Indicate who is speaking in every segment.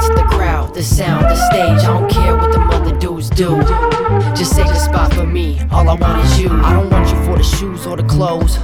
Speaker 1: lights, the crowd, the sound, the stage. I don't care what the mother dudes do. Just say the spot for me. All I want is you. I don't want you for the shoes or the clothes.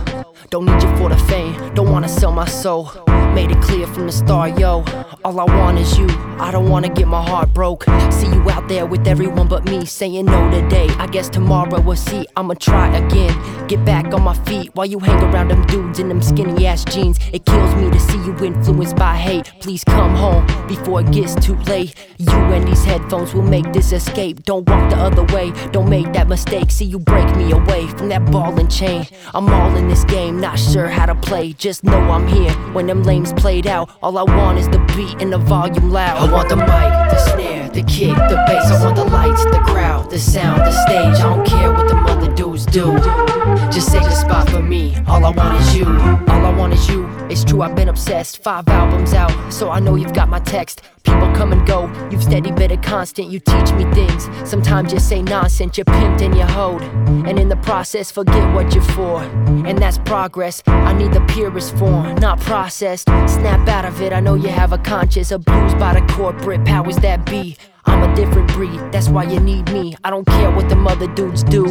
Speaker 1: Don't need you for the fame. Don't wanna sell my soul. Made it clear from the start, yo. All I want is you. I don't wanna get my heart broke. See you out there with everyone but me saying no today. I guess tomorrow we'll see. I'ma try again. Get back on my feet while you hang around them dudes in them skinny ass jeans. It kills me to see you influenced by hate. Please come home before it gets too late. You and these headphones will make this escape. Don't walk the other way. Don't make that mistake. See you break me away from that ball and chain. I'm all in this game, not sure how to play. Just know I'm here when them lames played out. All I want is the beat and the volume loud. I want the mic, the snare, the kick, the bass. I want the lights, the crowd, the sound, Just save the spot for me. All I want is you. All I want is you. It's true, I've been obsessed. Five albums out, so I know you've got my text. People come and go, you've steady been a constant. You teach me things. Sometimes you say nonsense, you're pimped and you're hoed. And in the process, forget what you're for. And that's progress. I need the purest form, not processed. Snap out of it, I know you have a conscience. Abused by the corporate powers that be. I'm a different breed, that's why you need me. I don't care what them other dudes do.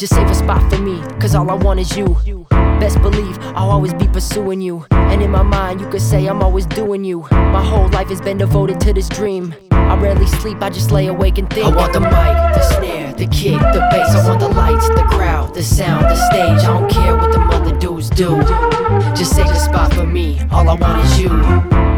Speaker 1: Just save a spot for me, cause all I want is you. Best believe I'll always be pursuing you. And in my mind, you could say I'm always doing you. My whole life has been devoted to this dream. I rarely sleep, I just lay awake and think. I want the mic, the snare, the kick, the bass. I want the lights, the crowd, the sound, the stage. I don't care what the other dudes do. Just save a spot for me. All I want is you.